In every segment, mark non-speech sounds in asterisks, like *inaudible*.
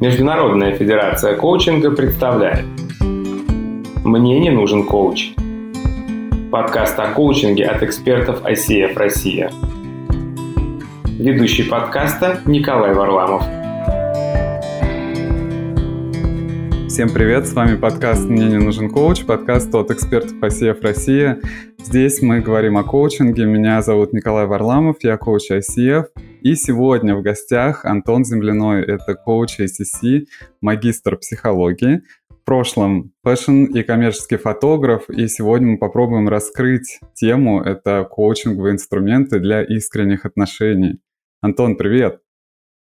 Международная федерация коучинга представляет «Мне не нужен коуч» Подкаст о коучинге от экспертов ICF Россия Ведущий подкаста Николай Варламов Всем привет, с вами подкаст «Мне не нужен коуч», подкаст от экспертов ICF Россия. Здесь мы говорим о коучинге. Меня зовут Николай Варламов, я коуч ICF. И сегодня в гостях Антон Земляной, это коуч ACC, магистр психологии, в прошлом fashion и коммерческий фотограф, и сегодня мы попробуем раскрыть тему, это коучинговые инструменты для искренних отношений. Антон, привет!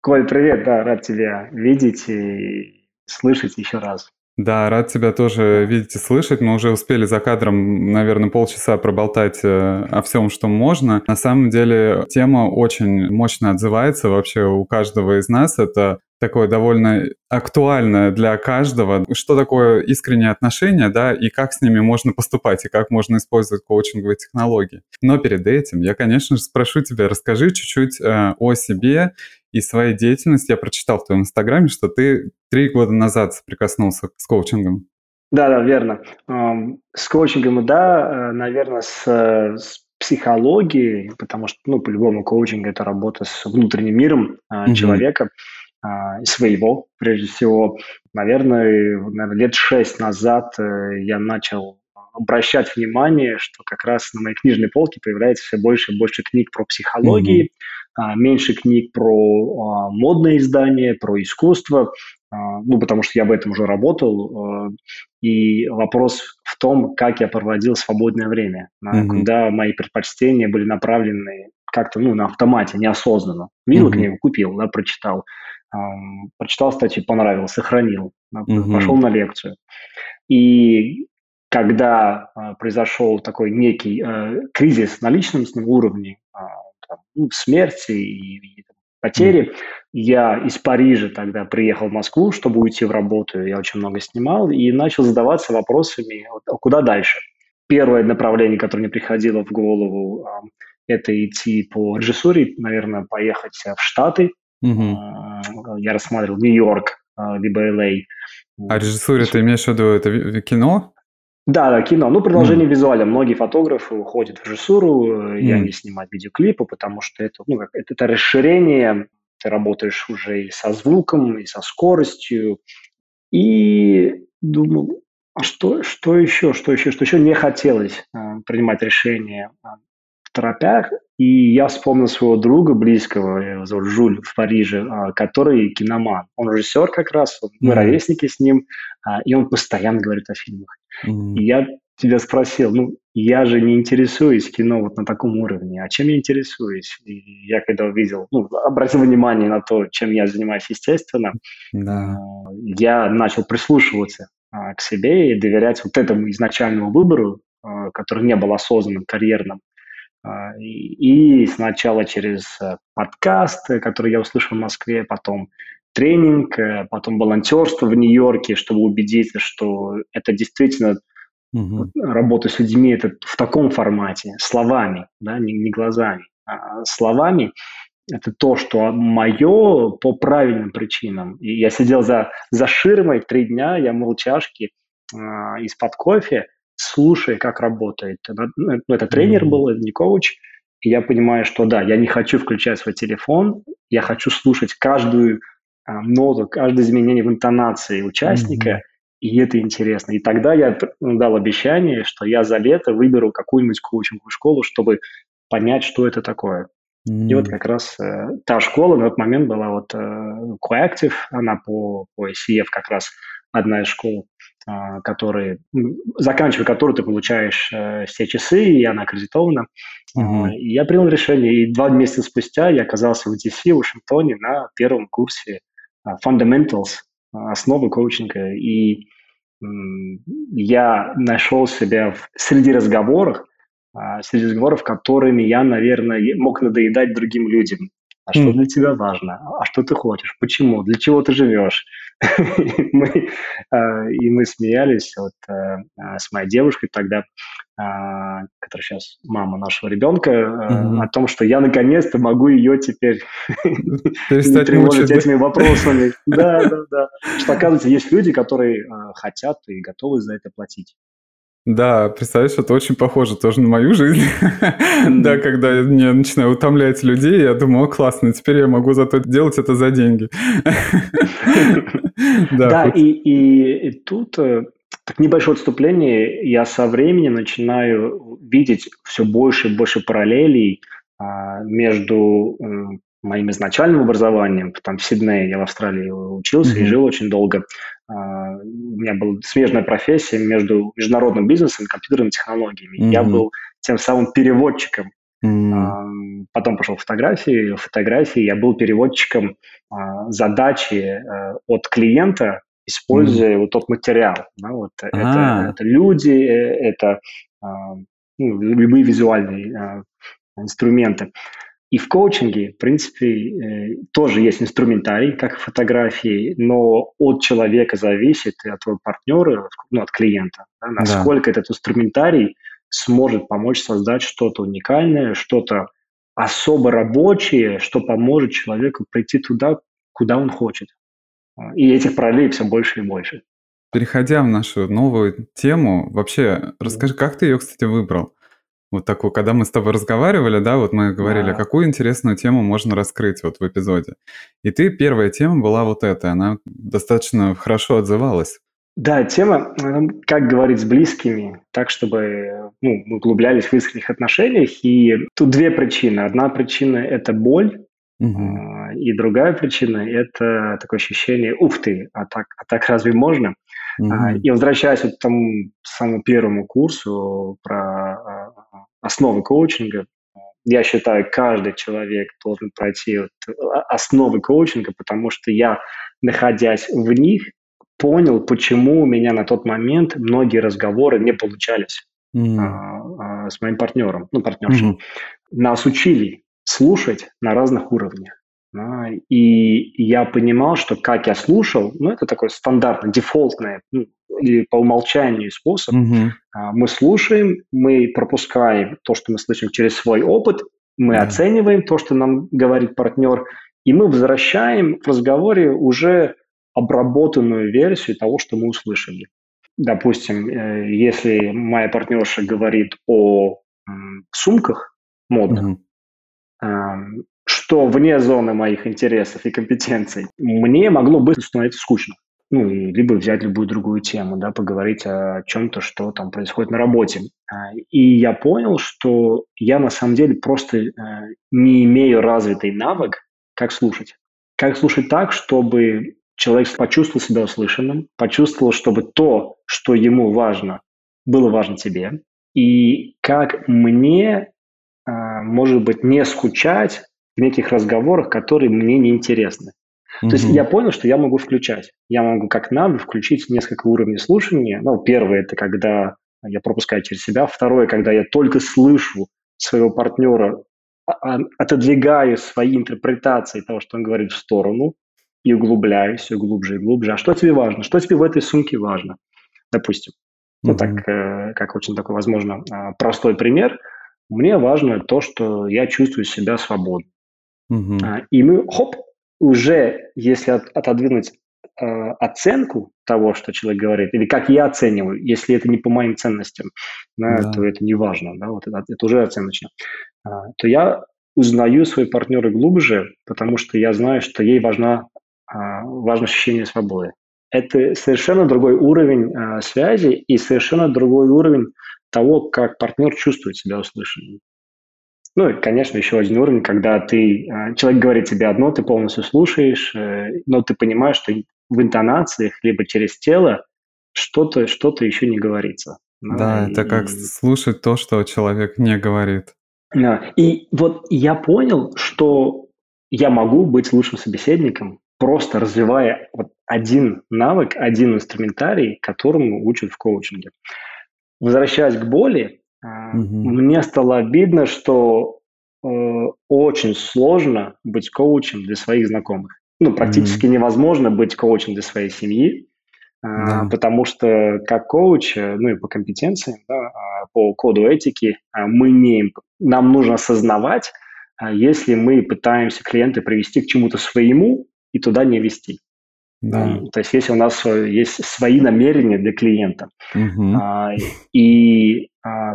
Коль, привет, да, рад тебя видеть и слышать еще раз. Да, рад тебя тоже видеть и слышать. Мы уже успели за кадром, наверное, полчаса проболтать э, о всем, что можно. На самом деле тема очень мощно отзывается вообще у каждого из нас. Это такое довольно актуальное для каждого. Что такое искренние отношения, да, и как с ними можно поступать, и как можно использовать коучинговые технологии. Но перед этим я, конечно же, спрошу тебя, расскажи чуть-чуть э, о себе и своей деятельности. Я прочитал в твоем инстаграме, что ты три года назад соприкоснулся с коучингом. Да, да, верно. С коучингом, да, э, наверное, с, с психологией, потому что, ну, по-любому коучинг – это работа с внутренним миром mm-hmm. человека, своего, прежде всего. Наверное, наверное, лет шесть назад э, я начал обращать внимание, что как раз на моей книжной полке появляется все больше и больше книг про психологию, mm-hmm. меньше книг про а, модные издания, про искусство, а, ну, потому что я в этом уже работал. И вопрос в том, как я проводил свободное время, mm-hmm. когда мои предпочтения были направлены как-то ну, на автомате, неосознанно. Видел mm-hmm. книгу, купил, да, прочитал. Прочитал статью, понравилось, сохранил, mm-hmm. пошел на лекцию. И когда э, произошел такой некий э, кризис на личностном уровне, э, там, ну, смерти и, и потери, mm. я из Парижа тогда приехал в Москву, чтобы уйти в работу, я очень много снимал, и начал задаваться вопросами, вот, а куда дальше. Первое направление, которое мне приходило в голову, э, это идти по режиссуре, наверное, поехать в Штаты. Э, я рассматривал Нью-Йорк, э, либо Л.А. А режиссуре ты имеешь в виду это кино? Да, да, кино. Ну, продолжение mm. визуаля. Многие фотографы уходят в режиссуру, mm. я не снимать видеоклипы, потому что это, ну, это, это расширение. Ты работаешь уже и со звуком, и со скоростью. И думал, а что, что еще, что еще, что еще не хотелось э, принимать решение торопях, и я вспомнил своего друга близкого, его зовут Жуль в Париже, а, который киноман. Он режиссер как раз, мы mm-hmm. ровесники с ним, а, и он постоянно говорит о фильмах. Mm-hmm. И я тебя спросил, ну, я же не интересуюсь кино вот на таком уровне, а чем я интересуюсь? И я когда увидел, ну, обратил внимание на то, чем я занимаюсь, естественно, да. я начал прислушиваться к себе и доверять вот этому изначальному выбору, который не был осознанным, карьерным. А, и сначала через э, подкаст, который я услышал в Москве, потом тренинг, э, потом волонтерство в Нью-Йорке, чтобы убедиться, что это действительно угу. работа с людьми это в таком формате, словами, да, не, не глазами, а словами. Это то, что мое по правильным причинам. И я сидел за, за ширмой три дня, я мыл чашки э, из-под кофе, слушай, как работает. Ну, это тренер был, это не коуч. И я понимаю, что да, я не хочу включать свой телефон, я хочу слушать каждую а, ноту, каждое изменение в интонации участника, mm-hmm. и это интересно. И тогда я дал обещание, что я за лето выберу какую-нибудь коучинговую школу, чтобы понять, что это такое. Mm-hmm. И вот как раз э, та школа на тот момент была вот э, Coactive, она по, по ICF как раз одна из школ. А, которые, заканчивая которую ты получаешь э, все часы, и она аккредитована. Uh-huh. И я принял решение, и два месяца спустя я оказался в DC в Вашингтоне на первом курсе uh, Fundamentals, основы коучинга, и я нашел себя в, среди разговоров, среди разговоров, которыми я, наверное, мог надоедать другим людям. А что для тебя важно? А что ты хочешь? Почему? Для чего ты живешь? *laughs* мы, и мы смеялись вот, с моей девушкой тогда, которая сейчас мама нашего ребенка, mm-hmm. о том, что я наконец-то могу ее теперь *laughs* Перестать тревожить этими вопросами. *laughs* Да, да, да. Что, оказывается, есть люди, которые хотят и готовы за это платить. Да, представляешь, это очень похоже тоже на мою жизнь. Да, когда я начинаю утомлять людей, я думаю, о, классно, теперь я могу зато делать это за деньги. Да, и тут э, так небольшое отступление, я со временем начинаю видеть все больше и больше параллелей а, между моим изначальным образованием, там в Сиднее, я в Австралии учился mm-hmm. и жил очень долго. Uh, у меня была смежная профессия между международным бизнесом и компьютерными технологиями. Mm-hmm. Я был тем самым переводчиком. Mm-hmm. Потом пошел в фотографии. Фотографии я был переводчиком uh, задачи от клиента, используя mm-hmm. вот тот материал. Да, вот это, а. это люди, э, это ну, любые визуальные инструменты. И в коучинге, в принципе, э, тоже есть инструментарий, как в фотографии, но от человека зависит и от твоего партнера, ну, от клиента, да, насколько да. этот инструментарий сможет помочь создать что-то уникальное, что-то особо рабочее, что поможет человеку прийти туда, куда он хочет. И этих параллелей все больше и больше. Переходя в нашу новую тему, вообще расскажи, как ты ее, кстати, выбрал? Вот такую, когда мы с тобой разговаривали, да, вот мы говорили, да. какую интересную тему можно раскрыть вот в эпизоде. И ты, первая тема была вот эта, она достаточно хорошо отзывалась. Да, тема, как говорить с близкими, так, чтобы ну, мы углублялись в искренних отношениях. И тут две причины. Одна причина – это боль, угу. и другая причина – это такое ощущение «ух ты, а так, а так разве можно?». Mm-hmm. И возвращаясь вот к тому самому первому курсу про а, основы коучинга, я считаю, каждый человек должен пройти вот основы коучинга, потому что я, находясь в них, понял, почему у меня на тот момент многие разговоры не получались mm-hmm. а, а, с моим партнером, ну, партнершей. Mm-hmm. Нас учили слушать на разных уровнях. Да, и я понимал, что как я слушал, ну, это такой стандартный, дефолтный ну, или по умолчанию способ. Mm-hmm. Мы слушаем, мы пропускаем то, что мы слышим через свой опыт, мы mm-hmm. оцениваем то, что нам говорит партнер, и мы возвращаем в разговоре уже обработанную версию того, что мы услышали. Допустим, э, если моя партнерша говорит о сумках модных, mm-hmm что вне зоны моих интересов и компетенций, мне могло бы становиться скучно. Ну, либо взять любую другую тему, да, поговорить о чем-то, что там происходит на работе. А, и я понял, что я на самом деле просто э, не имею развитый навык, как слушать. Как слушать так, чтобы человек почувствовал себя услышанным, почувствовал, чтобы то, что ему важно, было важно тебе. И как мне, а, может быть, не скучать в неких разговорах, которые мне не интересны. Mm-hmm. То есть я понял, что я могу включать. Я могу как надо включить несколько уровней слушания. Ну, первое – это когда я пропускаю через себя. Второе – когда я только слышу своего партнера, а, а, отодвигаю свои интерпретации того, что он говорит в сторону, и углубляюсь все глубже и глубже. А что тебе важно? Что тебе в этой сумке важно? Допустим. Mm-hmm. Ну, так, э, как очень такой, возможно, а, простой пример. Мне важно то, что я чувствую себя свободно. Угу. И мы, хоп, уже если от, отодвинуть э, оценку того, что человек говорит, или как я оцениваю, если это не по моим ценностям, да, да. то это не важно, да, вот это, это уже оценочно, а, то я узнаю свои партнеры глубже, потому что я знаю, что ей важна, а, важно ощущение свободы. Это совершенно другой уровень а, связи и совершенно другой уровень того, как партнер чувствует себя услышанным. Ну и, конечно, еще один уровень, когда ты, а, человек говорит тебе одно, ты полностью слушаешь, э, но ты понимаешь, что в интонациях, либо через тело что-то что еще не говорится. Да, и, это как слушать то, что человек не говорит. Да. И вот я понял, что я могу быть лучшим собеседником, просто развивая вот один навык, один инструментарий, которому учат в коучинге. Возвращаясь к боли, Угу. Мне стало обидно, что э, очень сложно быть коучем для своих знакомых. ну, практически mm-hmm. невозможно быть коучем для своей семьи, да. потому что как коуч, э, ну и по компетенциям, да, а, по коду этики, а, мы не, нам нужно осознавать, если мы пытаемся клиента привести к чему-то своему и туда не вести. Да. То есть если у нас э, есть свои намерения для клиента. Угу. А, и,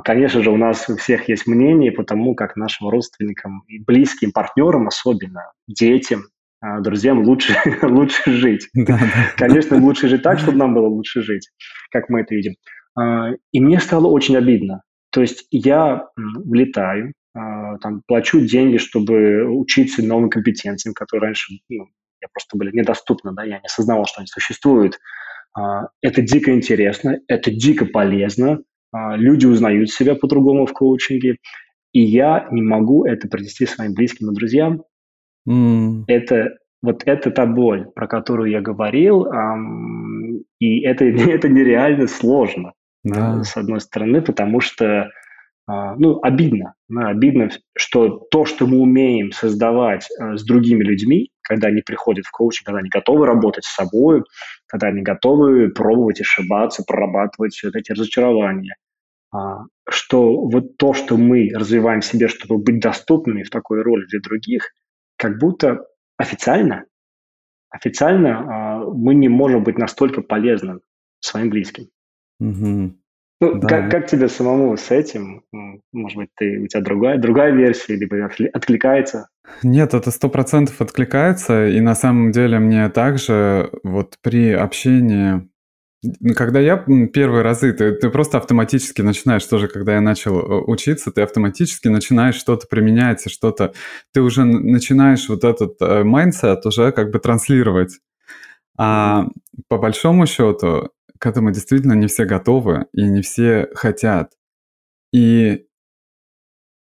конечно же, у нас у всех есть мнение по тому, как нашим родственникам и близким партнерам, особенно детям, а, друзьям лучше, *laughs* лучше жить. Да, да. Конечно, лучше жить так, чтобы нам было лучше жить, как мы это видим. А, и мне стало очень обидно. То есть я влетаю, а, там, плачу деньги, чтобы учиться новым компетенциям, которые раньше ну, я просто были недоступны, да, я не осознавал, что они существуют. А, это дико интересно, это дико полезно, а, люди узнают себя по-другому в коучинге, и я не могу это принести своим близким и друзьям. Mm. Это вот это та боль, про которую я говорил, и это, *laughs* это нереально сложно, да. с одной стороны, потому что а, ну, обидно. Ну, обидно, что то, что мы умеем создавать э, с другими людьми, когда они приходят в коучинг, когда они готовы работать с собой, когда они готовы пробовать ошибаться, прорабатывать вот эти разочарования, а, что вот то, что мы развиваем в себе, чтобы быть доступными в такой роли для других, как будто официально, официально а, мы не можем быть настолько полезным своим близким. Угу. Ну, да. как, как тебе самому с этим? Может быть, ты, у тебя другая, другая версия, либо откликается? Нет, это сто процентов откликается, и на самом деле мне также вот при общении когда я первые разы, ты, ты просто автоматически начинаешь, тоже когда я начал э, учиться, ты автоматически начинаешь что-то применять, что-то, ты уже начинаешь вот этот mindset э, уже как бы транслировать. А по большому счету, к этому действительно не все готовы и не все хотят. И,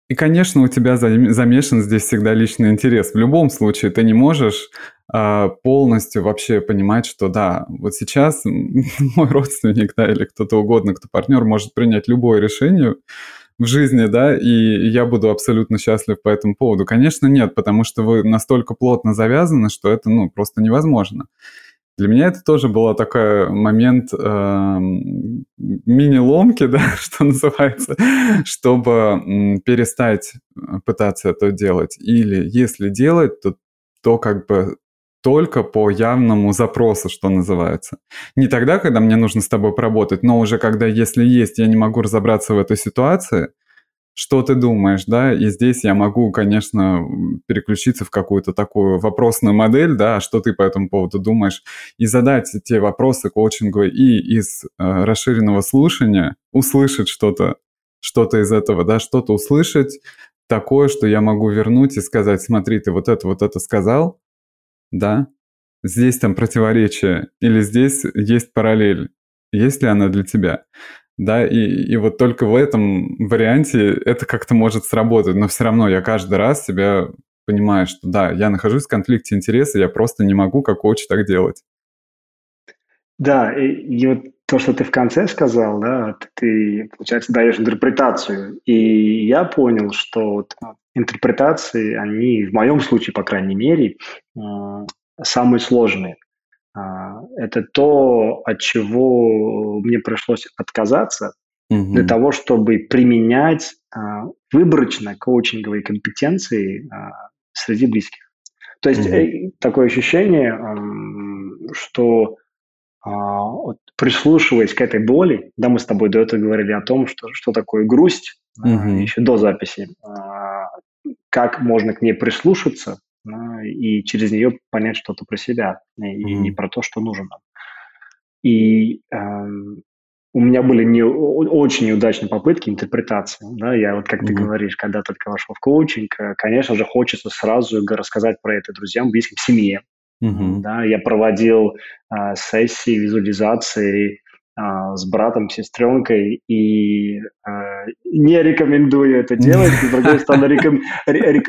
и конечно, у тебя замешан здесь всегда личный интерес. В любом случае, ты не можешь э, полностью вообще понимать, что да, вот сейчас *laughs* мой родственник, да, или кто-то угодно, кто партнер, может принять любое решение в жизни, да, и я буду абсолютно счастлив по этому поводу. Конечно, нет, потому что вы настолько плотно завязаны, что это, ну, просто невозможно. Для меня это тоже был такой момент э, мини-ломки, *laughs* да, что называется, чтобы перестать э, пытаться это делать. Или если делать, то, то как бы только по явному запросу, что называется. Не тогда, когда мне нужно с тобой поработать, но уже когда, если есть, я не могу разобраться в этой ситуации – что ты думаешь, да, и здесь я могу, конечно, переключиться в какую-то такую вопросную модель, да, а что ты по этому поводу думаешь, и задать те вопросы коучинговые и из э, расширенного слушания услышать что-то, что-то из этого, да, что-то услышать такое, что я могу вернуть и сказать, смотри, ты вот это, вот это сказал, да, здесь там противоречие, или здесь есть параллель, есть ли она для тебя? Да, и, и вот только в этом варианте это как-то может сработать, но все равно я каждый раз себя понимаю, что да, я нахожусь в конфликте интереса, я просто не могу как коуч так делать. Да, и, и вот то, что ты в конце сказал, да, ты, получается, даешь интерпретацию. И я понял, что вот интерпретации, они, в моем случае, по крайней мере, самые сложные. А, это то, от чего мне пришлось отказаться угу. для того, чтобы применять а, выборочно коучинговые компетенции а, среди близких. То есть угу. такое ощущение, что вот, прислушиваясь к этой боли, да, мы с тобой до этого говорили о том, что, что такое грусть, угу. еще до записи, как можно к ней прислушаться, и через нее понять что-то про себя и mm-hmm. не про то, что нужно нам. И э, у меня были не, очень неудачные попытки интерпретации. Да? Я вот, как mm-hmm. ты говоришь, когда только вошел в коучинг, э, конечно же, хочется сразу рассказать про это друзьям, близким, семье. Mm-hmm. Да? Я проводил э, сессии визуализации с братом, сестренкой, и а, не рекомендую это делать, с другой *laughs* стороны, реком...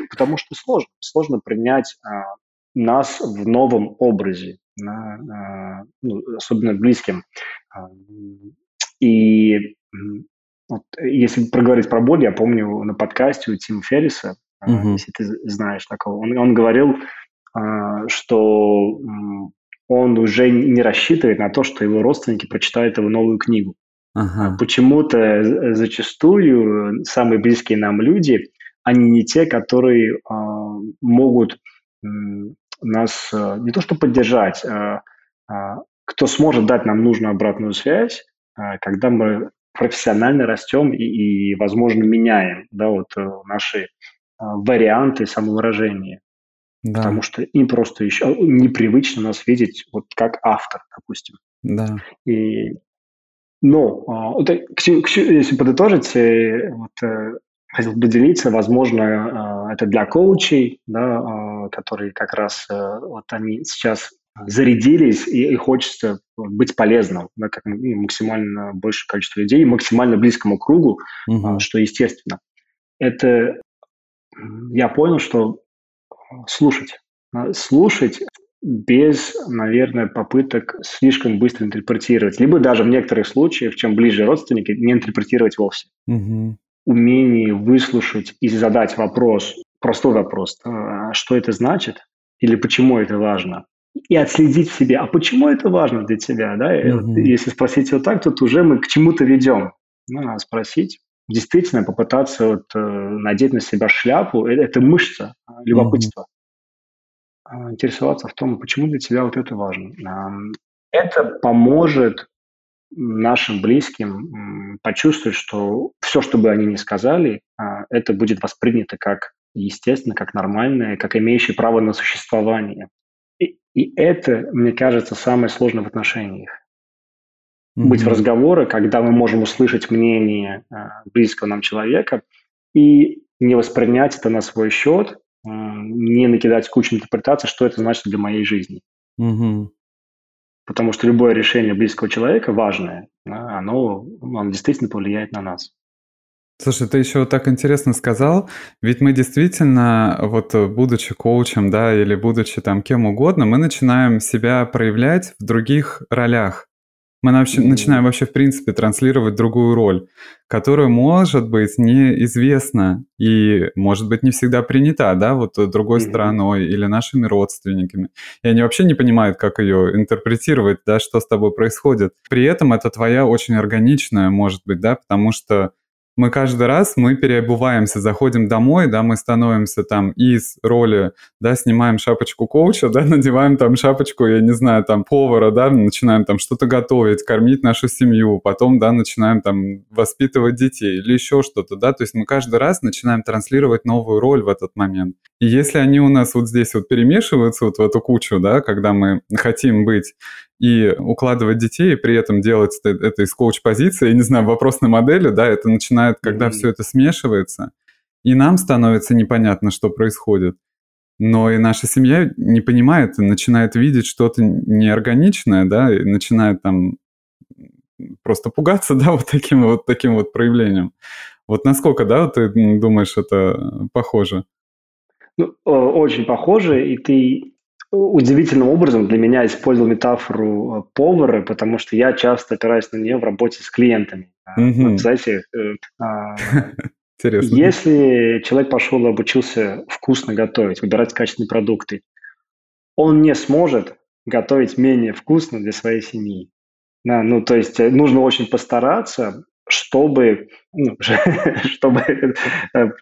потому что сложно, сложно принять а, нас в новом образе, на, ну, особенно близким. И вот, если проговорить про боль, я помню на подкасте у Тима Ферриса, mm-hmm. если ты знаешь такого, он, он говорил что он уже не рассчитывает на то, что его родственники прочитают его новую книгу. Ага. Почему-то зачастую самые близкие нам люди, они не те, которые могут нас не то что поддержать, а, а кто сможет дать нам нужную обратную связь, а, когда мы профессионально растем и, и возможно, меняем да, вот, э, наши а, варианты самовыражения. Да. Потому что им просто еще непривычно нас видеть вот как автор, допустим. Да. И, но, к, к, если подытожить, э, вот, э, хотел бы поделиться, возможно, это для коучей, да, которые как раз вот они сейчас зарядились, и, и хочется быть полезным, да, как максимально большее количество людей, максимально близкому кругу, угу. что естественно. Это я понял, что слушать. Слушать без, наверное, попыток слишком быстро интерпретировать. Либо даже в некоторых случаях, чем ближе родственники, не интерпретировать вовсе. Угу. Умение выслушать и задать вопрос, простой вопрос, а что это значит или почему это важно, и отследить в себе, а почему это важно для тебя, да? Mm-hmm. Если спросить вот так, то уже мы к чему-то ведем. Ну, надо спросить, действительно попытаться вот, э, надеть на себя шляпу, это, это мышца, а, любопытство. Mm-hmm. Интересоваться в том, почему для тебя вот это важно. Это поможет нашим близким почувствовать, что все, что бы они ни сказали, а, это будет воспринято как естественно, как нормальное, как имеющее право на существование. И это, мне кажется, самое сложное в отношениях. Mm-hmm. Быть в разговоре, когда мы можем услышать мнение э, близкого нам человека и не воспринять это на свой счет, э, не накидать кучу интерпретаций, что это значит для моей жизни. Mm-hmm. Потому что любое решение близкого человека важное, оно, оно действительно повлияет на нас. Слушай, ты еще так интересно сказал, ведь мы действительно, вот будучи коучем, да, или будучи там кем угодно, мы начинаем себя проявлять в других ролях. Мы начинаем вообще, в принципе, транслировать другую роль, которая может быть неизвестна и, может быть, не всегда принята, да, вот другой стороной или нашими родственниками. И они вообще не понимают, как ее интерпретировать, да, что с тобой происходит. При этом это твоя очень органичная, может быть, да, потому что мы каждый раз, мы переобуваемся, заходим домой, да, мы становимся там из роли, да, снимаем шапочку коуча, да, *laughs* надеваем там шапочку, я не знаю, там повара, да, начинаем там что-то готовить, кормить нашу семью, потом, да, начинаем там воспитывать детей или еще что-то, да, то есть мы каждый раз начинаем транслировать новую роль в этот момент. И если они у нас вот здесь вот перемешиваются вот в эту кучу, да, когда мы хотим быть и укладывать детей, и при этом делать это из коуч-позиции, я не знаю, вопросной модели, да, это начинает, когда mm-hmm. все это смешивается, и нам становится непонятно, что происходит. Но и наша семья не понимает, и начинает видеть что-то неорганичное, да, и начинает там просто пугаться, *laughs* да, вот таким вот таким вот проявлением. Вот насколько, да, ты думаешь, это похоже? Ну, очень похоже, и ты удивительным образом для меня использовал метафору э, повара, потому что я часто опираюсь на нее в работе с клиентами. Mm-hmm. Вот, знаете, э, *laughs* Интересно. Если человек пошел и обучился вкусно готовить, выбирать качественные продукты, он не сможет готовить менее вкусно для своей семьи. Да, ну, то есть э, нужно очень постараться, чтобы, ну, *laughs* чтобы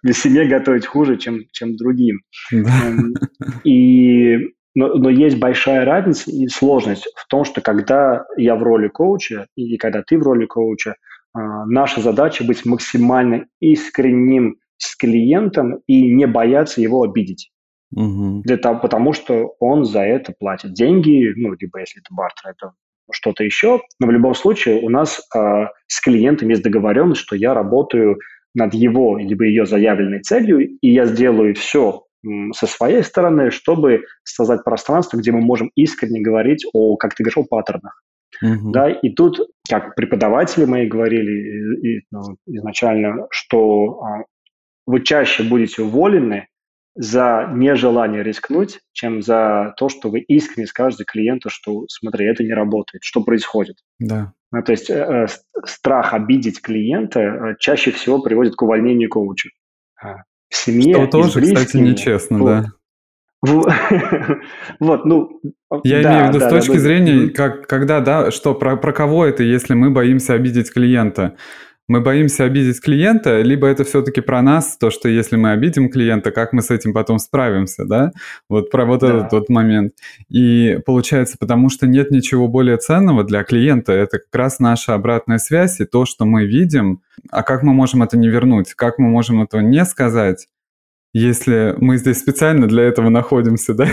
для семьи готовить хуже, чем, чем другим. Эм, и но, но есть большая разница и сложность в том, что когда я в роли коуча и когда ты в роли коуча, э, наша задача быть максимально искренним с клиентом и не бояться его обидеть. Угу. Для того, потому что он за это платит деньги, ну, либо если это бартер, это что-то еще. Но в любом случае у нас э, с клиентом есть договоренность, что я работаю над его либо ее заявленной целью, и я сделаю все со своей стороны, чтобы создать пространство, где мы можем искренне говорить о, как ты говоришь, о паттернах. Uh-huh. Да, и тут, как преподаватели мои говорили и, ну, изначально, что а, вы чаще будете уволены за нежелание рискнуть, чем за то, что вы искренне скажете клиенту, что смотри, это не работает, что происходит. Да. Ну, то есть э, э страх обидеть клиента э, чаще всего приводит к увольнению коуча. А, в семье. Что тоже, близкими, кстати, нечестно, да. *laughs* Вот, ну... Я да, имею в виду да, с точки да, зрения, как, когда, да, что, про, про кого это, если мы боимся обидеть клиента? Мы боимся обидеть клиента, либо это все-таки про нас, то, что если мы обидим клиента, как мы с этим потом справимся, да? Вот про вот да. этот вот момент. И получается, потому что нет ничего более ценного для клиента, это как раз наша обратная связь и то, что мы видим, а как мы можем это не вернуть, как мы можем этого не сказать, если мы здесь специально для этого находимся, да?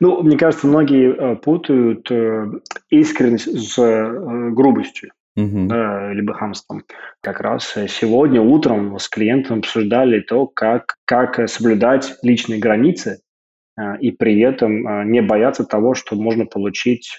Ну, мне кажется, многие э, путают э, искренность с э, грубостью. Угу. Да, либо хамством. Как раз сегодня утром с клиентом обсуждали то, как, как соблюдать личные границы и при этом не бояться того, что можно получить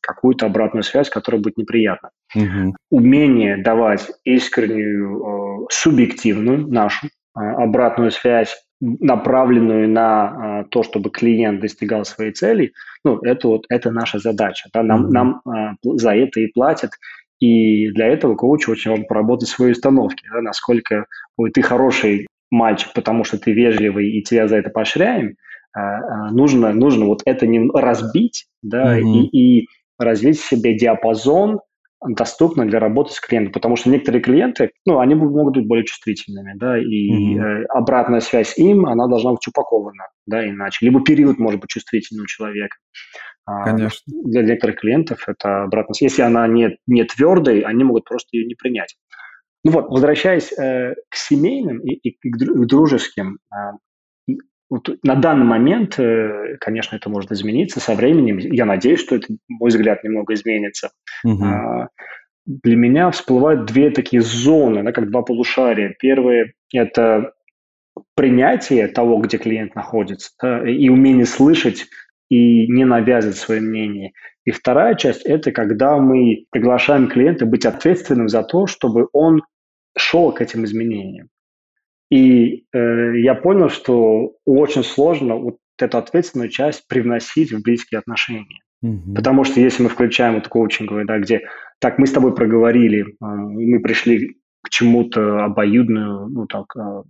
какую-то обратную связь, которая будет неприятна. Угу. Умение давать искреннюю, субъективную нашу обратную связь, направленную на а, то, чтобы клиент достигал своей цели, ну, это вот это наша задача. Да? Нам, mm-hmm. нам а, за это и платят. И для этого коучу очень важно поработать свои установки, да, насколько ой, ты хороший мальчик, потому что ты вежливый, и тебя за это поощряем, нужно, нужно вот это не разбить, да, mm-hmm. и, и развить в себе диапазон доступно для работы с клиентом, потому что некоторые клиенты, ну, они могут быть более чувствительными, да, и mm-hmm. обратная связь им, она должна быть упакована, да, иначе. Либо период может быть чувствительным у человека. А, Конечно. Для некоторых клиентов это обратная связь. Если она не, не твердой, они могут просто ее не принять. Ну вот, возвращаясь э, к семейным и, и к дружеским, э, на данный момент, э, конечно, это может измениться со временем. Я надеюсь, что это, мой взгляд, немного изменится. Угу. Для меня всплывают две такие зоны, да, как два полушария. Первое – это принятие того, где клиент находится, да, и умение слышать и не навязывать свое мнение. И вторая часть – это когда мы приглашаем клиента быть ответственным за то, чтобы он шел к этим изменениям. И э, я понял, что очень сложно вот эту ответственную часть привносить в близкие отношения. Угу. Потому что если мы включаем это коучинговое, да, где так мы с тобой проговорили, э, мы пришли к чему-то обоюдную, ну так, э,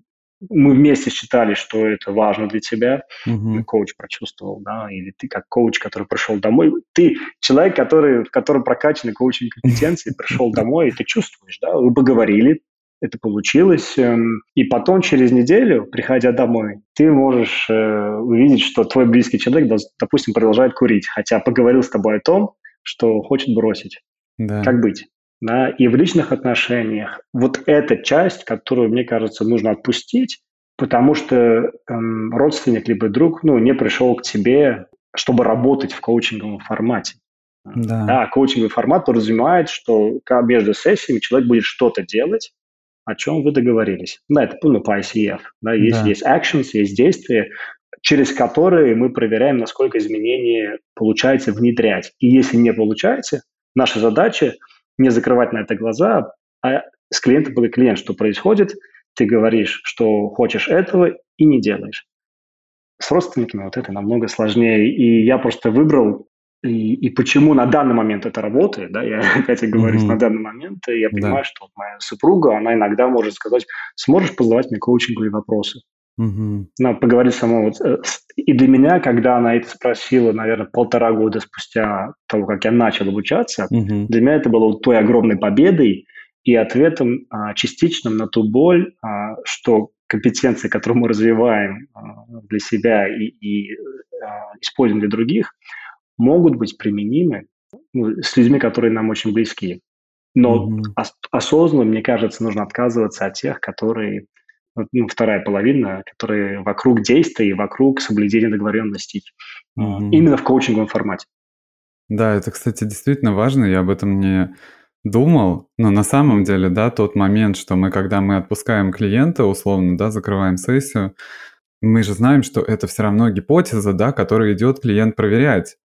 мы вместе считали, что это важно для тебя, угу. коуч прочувствовал, да, или ты как коуч, который пришел домой, ты человек, который, в котором прокачаны коучинг компетенции, пришел *laughs* домой, и ты чувствуешь, да, вы поговорили, это получилось. Эм, и потом, через неделю, приходя домой, ты можешь э, увидеть, что твой близкий человек, допустим, продолжает курить, хотя поговорил с тобой о том, что хочет бросить. Да. Как быть? Да? И в личных отношениях вот эта часть, которую, мне кажется, нужно отпустить, потому что эм, родственник либо друг ну, не пришел к тебе, чтобы работать в коучинговом формате. Да. да, коучинговый формат подразумевает, что между сессиями человек будет что-то делать, о чем вы договорились. Да, это ну, по ICF. Да, есть, да. есть actions, есть действия, через которые мы проверяем, насколько изменения получается внедрять. И если не получается, наша задача не закрывать на это глаза, а с клиентом под клиент, что происходит, ты говоришь, что хочешь этого и не делаешь. С родственниками вот это намного сложнее. И я просто выбрал и, и почему на данный момент это работает, да, я опять говорю, mm-hmm. на данный момент я понимаю, да. что моя супруга, она иногда может сказать, сможешь позадавать мне коучинговые вопросы. Mm-hmm. Надо поговорить сама вот, э, и для меня, когда она это спросила, наверное, полтора года спустя того, как я начал обучаться, mm-hmm. для меня это было той огромной победой и ответом а, частичным на ту боль, а, что компетенции, которые мы развиваем а, для себя и, и а, используем для других – могут быть применимы ну, с людьми, которые нам очень близки. Но mm-hmm. ос- осознанно, мне кажется, нужно отказываться от тех, которые, ну, вторая половина, которые вокруг действий, вокруг соблюдения договоренностей. Mm-hmm. Именно в коучинговом формате. Да, это, кстати, действительно важно. Я об этом не думал, но на самом деле, да, тот момент, что мы, когда мы отпускаем клиента, условно, да, закрываем сессию, мы же знаем, что это все равно гипотеза, да, которую идет клиент проверять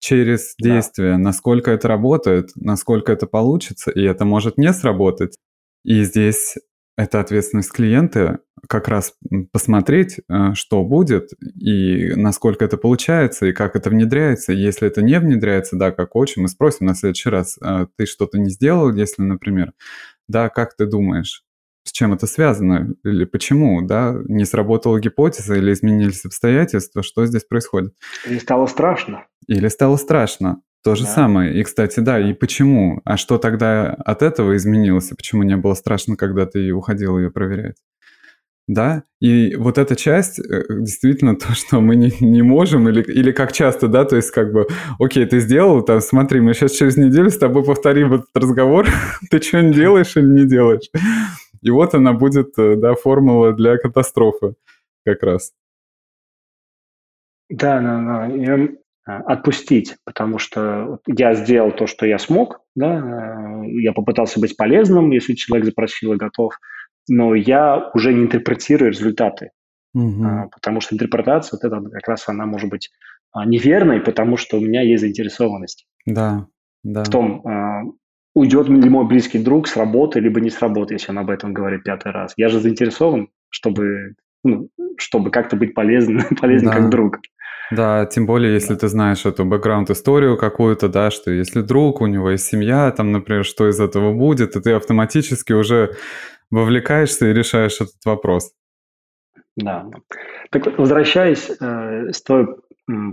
через действие, да. насколько это работает, насколько это получится, и это может не сработать. И здесь это ответственность клиента как раз посмотреть, э, что будет, и насколько это получается, и как это внедряется. Если это не внедряется, да, как коуч, мы спросим на следующий раз, «А ты что-то не сделал, если, например, да, как ты думаешь, с чем это связано, или почему, да, не сработала гипотеза, или изменились обстоятельства, что здесь происходит. Или стало страшно. Или стало страшно. То же да. самое. И, кстати, да, и почему? А что тогда от этого изменилось? И почему не было страшно, когда ты уходил ее проверять? Да, и вот эта часть, э, действительно, *laughs* то, что мы не, не можем, или, или как часто, да, то есть как бы, окей, ты сделал, там, смотри, мы сейчас через неделю с тобой повторим этот разговор, *laughs* ты что-нибудь делаешь или не делаешь? И вот она будет, э, да, формула для катастрофы как раз. Да, да, да. Отпустить, потому что я сделал то, что я смог, да, э, я попытался быть полезным, если человек запросил и готов, но я уже не интерпретирую результаты, угу. потому что интерпретация, вот это как раз она может быть а, неверной, потому что у меня есть заинтересованность. Да, да. В том, а, уйдет ли мой близкий друг с работы, либо не с работы, если он об этом говорит пятый раз. Я же заинтересован, чтобы, ну, чтобы как-то быть полезным, *laughs* полезным да. как друг. Да, тем более, если да. ты знаешь эту бэкграунд-историю какую-то, да, что если друг, у него есть семья, там, например, что из этого будет, и ты автоматически уже вовлекаешься и решаешь этот вопрос. Да. Так возвращаясь э, с твоего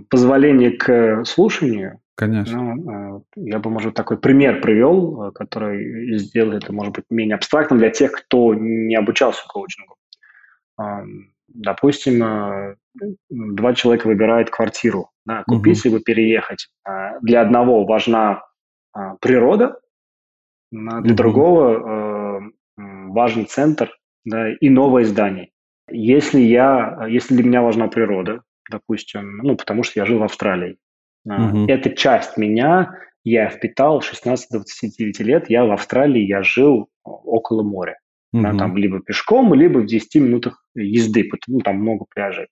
позволения к слушанию, Конечно. Ну, э, я бы, может, такой пример привел, э, который сделает это, может быть, менее абстрактным для тех, кто не обучался коучингу. Допустим, э, два человека выбирают квартиру, да, купить угу. либо переехать. Для одного важна природа, для угу. другого важен центр да, и новое здание. Если, я, если для меня важна природа, допустим, ну, потому что я жил в Австралии, Угу. Это часть меня, я впитал 16-29 лет, я в Австралии, я жил около моря. Угу. Да, там либо пешком, либо в 10 минутах езды, потому там много пляжей.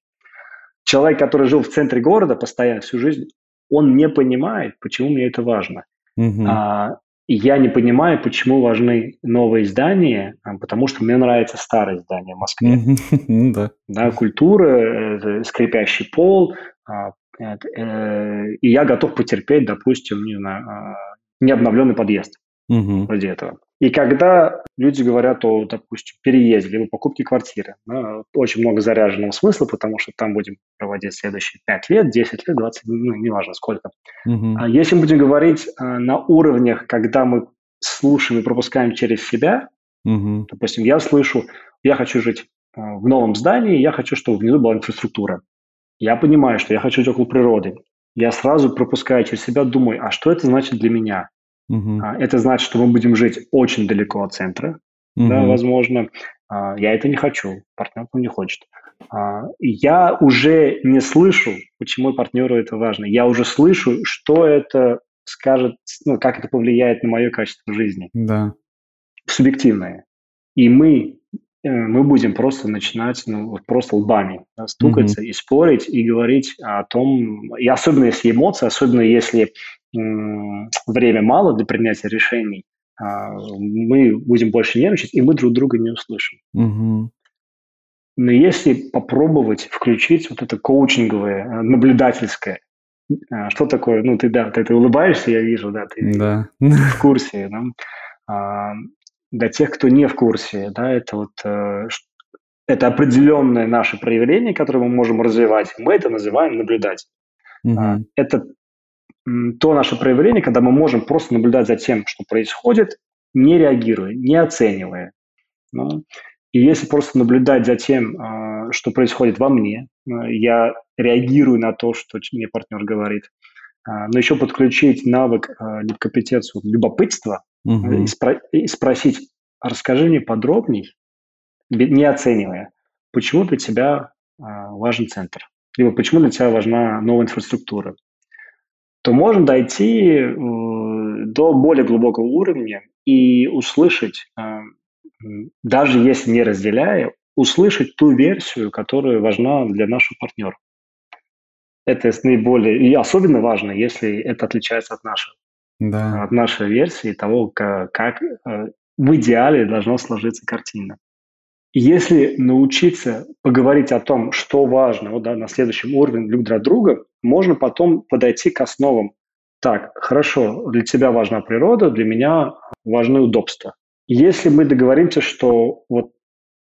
Человек, который жил в центре города постоянно всю жизнь, он не понимает, почему мне это важно. Угу. А, я не понимаю, почему важны новые здания, а, потому что мне нравятся старые здания в Москве. *laughs* Ну да. Да, культура, э, скрипящий пол, а, Э, и я готов потерпеть, допустим, не знаю, а, необновленный подъезд угу. вроде этого. И когда люди говорят о, допустим, переезде, либо покупке квартиры, да, очень много заряженного смысла, потому что там будем проводить следующие 5 лет, 10 лет, 20, ну, неважно сколько. Угу. А если мы будем говорить а, на уровнях, когда мы слушаем и пропускаем через себя, угу. допустим, я слышу, я хочу жить а, в новом здании, я хочу, чтобы внизу была инфраструктура. Я понимаю, что я хочу жить около природы. Я сразу пропускаю через себя, думаю, а что это значит для меня? Угу. Это значит, что мы будем жить очень далеко от центра, угу. да, возможно. А, я это не хочу, партнер не хочет. А, я уже не слышу, почему партнеру это важно. Я уже слышу, что это скажет, ну, как это повлияет на мое качество жизни. Да. Субъективное. И мы мы будем просто начинать, ну, просто лбами да, стукаться mm-hmm. и спорить, и говорить о том, и особенно если эмоции, особенно если м- время мало для принятия решений, а, мы будем больше нервничать, и мы друг друга не услышим. Mm-hmm. Но если попробовать включить вот это коучинговое, э, наблюдательское, э, что такое, ну, ты, да, ты, ты улыбаешься, я вижу, да, ты да. в курсе, да, а, для тех, кто не в курсе, да, это вот э, это определенное наше проявление, которое мы можем развивать. Мы это называем наблюдать. Mm-hmm. Это то наше проявление, когда мы можем просто наблюдать за тем, что происходит, не реагируя, не оценивая. Ну, и если просто наблюдать за тем, а, что происходит во мне, а, я реагирую на то, что мне партнер говорит, но еще подключить навык либо компетенцию любопытства, угу. и, спро- и спросить, расскажи мне подробней, не оценивая, почему для тебя а, важен центр, либо почему для тебя важна новая инфраструктура, то можно дойти э, до более глубокого уровня и услышать, э, даже если не разделяя, услышать ту версию, которая важна для нашего партнера. Это наиболее и особенно важно, если это отличается от нашего да. от нашей версии того, как, э, в идеале должна сложиться картина. если научиться поговорить о том, что важно вот, да, на следующем уровне друг для друга, можно потом подойти к основам. Так, хорошо, для тебя важна природа, для меня важны удобства. если мы договоримся, что вот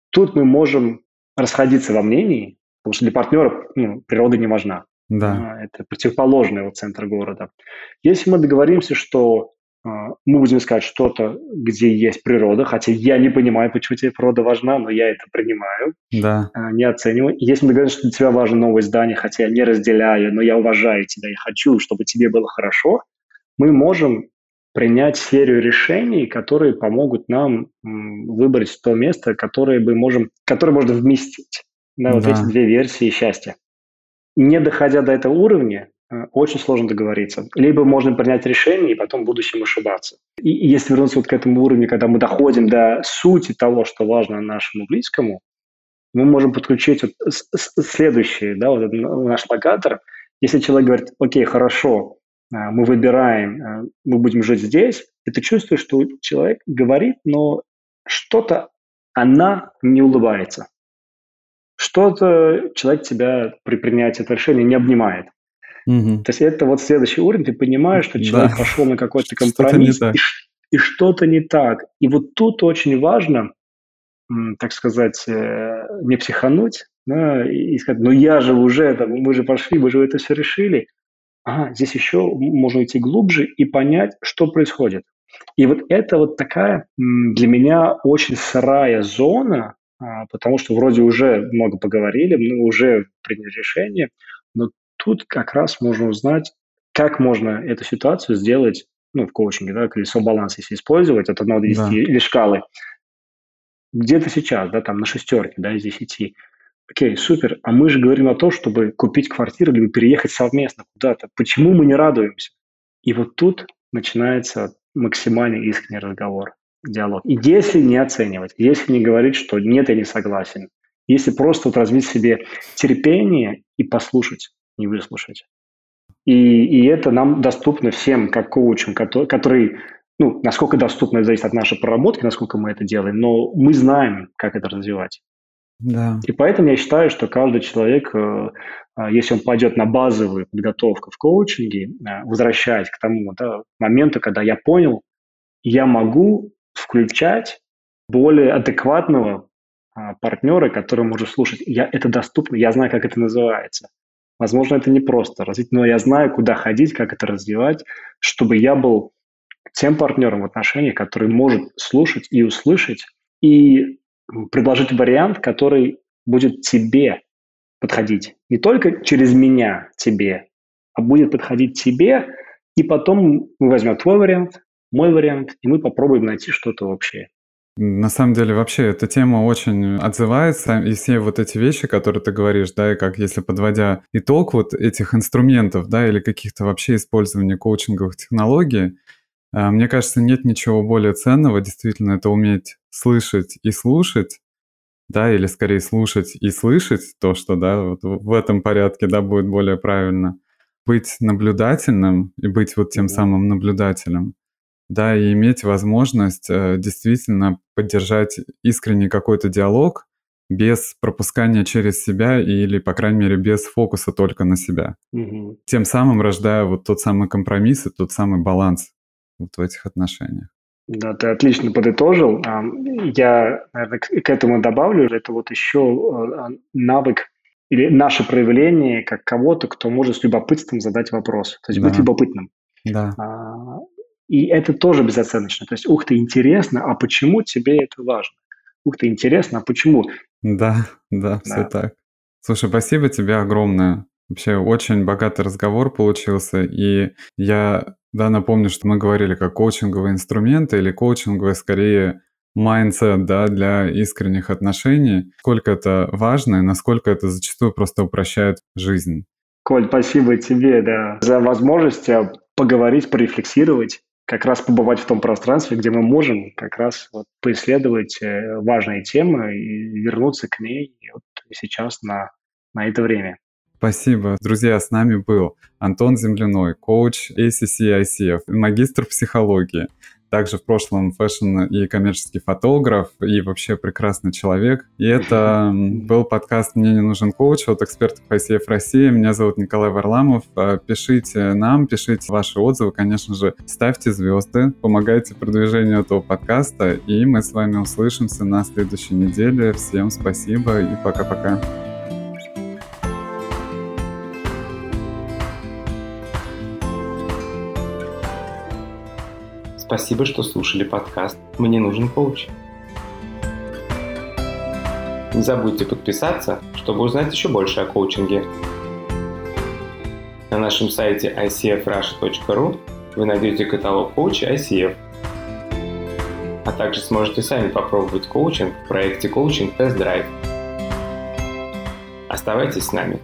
тут мы можем расходиться во мнении, потому что для партнера ну, природа не важна. Да. А, это противоположный вот центр города. Если мы договоримся, что а, мы будем искать что-то, где есть природа, хотя я не понимаю, почему тебе природа важна, но я это принимаю, да. А, не оцениваю. Если мы говорим, что для тебя важно новое здание, хотя я не разделяю, но я уважаю тебя, я хочу, чтобы тебе было хорошо, мы можем принять серию решений, которые помогут нам выбрать то место, которое, мы можем, которое можно вместить. Да, вот да. эти две версии счастья. Не доходя до этого уровня, э, очень сложно договориться. Либо можно принять решение и потом в будущем ошибаться. И, если вернуться вот к этому уровню, когда мы доходим до сути того, что важно нашему близкому, мы можем подключить вот следующий, да, вот наш локатор. Если человек говорит, окей, хорошо, а, мы выбираем, а, мы будем жить здесь, и ты чувствуешь, что человек говорит, но что-то она не улыбается. Что-то человек тебя при принятии этого решения не обнимает. Угу. То есть это вот следующий уровень, ты понимаешь, что человек да. пошел на какой-то компромисс, что и, и что-то не так. И вот тут очень важно, так сказать, э, не психануть, да, и сказать, ну я же уже, там, мы же пошли, мы же это все решили, ага, здесь еще можно идти глубже и понять, что происходит. И вот это вот такая для меня очень сырая зона, а, потому что вроде уже много поговорили, мы уже приняли решение, но тут как раз можно узнать, как можно эту ситуацию сделать, ну, в коучинге, да, колесо баланса, если использовать от 1 до 10 да. или шкалы. Где то сейчас, да, там на шестерке, да, из 10. Окей, супер. А мы же говорим о том, чтобы купить квартиру либо переехать совместно куда-то. Почему мы не радуемся? И вот тут начинается максимально искренний разговор, диалог. И если не оценивать, если не говорить, что нет, я не согласен, если просто вот развить себе терпение и послушать, не выслушать. И, и это нам доступно всем, как коучам, который, который, ну, насколько доступно, это зависит от нашей проработки, насколько мы это делаем, но мы знаем, как это развивать. Да. И поэтому я считаю, что каждый человек, э, а, если он пойдет на базовую подготовку в коучинге, э, возвращаясь к тому да, моменту, когда я понял, я могу включать более адекватного а, партнера, который может слушать. Я, это доступно, я знаю, как это называется. Возможно, это не просто развить, но я знаю, куда ходить, как это развивать, чтобы я был тем партнером в отношениях, который может слушать и услышать, и предложить вариант, который будет тебе подходить. Не только через меня тебе, а будет подходить тебе, и потом мы возьмем твой вариант, мой вариант, и мы попробуем найти что-то общее. На самом деле, вообще, эта тема очень отзывается, и все вот эти вещи, которые ты говоришь, да, и как если подводя итог вот этих инструментов, да, или каких-то вообще использования коучинговых технологий, э, мне кажется, нет ничего более ценного, действительно, это уметь слышать и слушать, да, или скорее слушать и слышать то, что, да, вот в этом порядке, да, будет более правильно. Быть наблюдательным и быть вот тем самым наблюдателем, да, и иметь возможность э, действительно поддержать искренний какой-то диалог без пропускания через себя или, по крайней мере, без фокуса только на себя. Угу. Тем самым рождая вот тот самый компромисс и тот самый баланс вот в этих отношениях. Да, ты отлично подытожил. Я, наверное, к этому добавлю, это вот еще э, навык или наше проявление как кого-то, кто может с любопытством задать вопрос. То есть да. быть любопытным. Да. И это тоже безоценочно. То есть, ух ты, интересно, а почему тебе это важно? Ух ты, интересно, а почему? Да, да, все да. так. Слушай, спасибо тебе огромное. Вообще очень богатый разговор получился, и я да, напомню, что мы говорили как коучинговые инструменты или коучинговые скорее mindset да, для искренних отношений, сколько это важно и насколько это зачастую просто упрощает жизнь. Коль, спасибо тебе да, за возможность э, поговорить, порефлексировать, как раз побывать в том пространстве, где мы можем как раз вот поисследовать э, важные темы и вернуться к ней вот сейчас на, на это время. Спасибо. Друзья, с нами был Антон Земляной, коуч ACC ICF, магистр психологии, также в прошлом fashion и коммерческий фотограф, и вообще прекрасный человек. И это *laughs* был подкаст «Мне не нужен коуч» от экспертов ICF России. Меня зовут Николай Варламов. А, пишите нам, пишите ваши отзывы, конечно же, ставьте звезды, помогайте продвижению этого подкаста, и мы с вами услышимся на следующей неделе. Всем спасибо и пока-пока. Спасибо, что слушали подкаст «Мне нужен коуч». Не забудьте подписаться, чтобы узнать еще больше о коучинге. На нашем сайте icfrush.ru вы найдете каталог коуча ICF, а также сможете сами попробовать коучинг в проекте коучинг Тест Драйв. Оставайтесь с нами.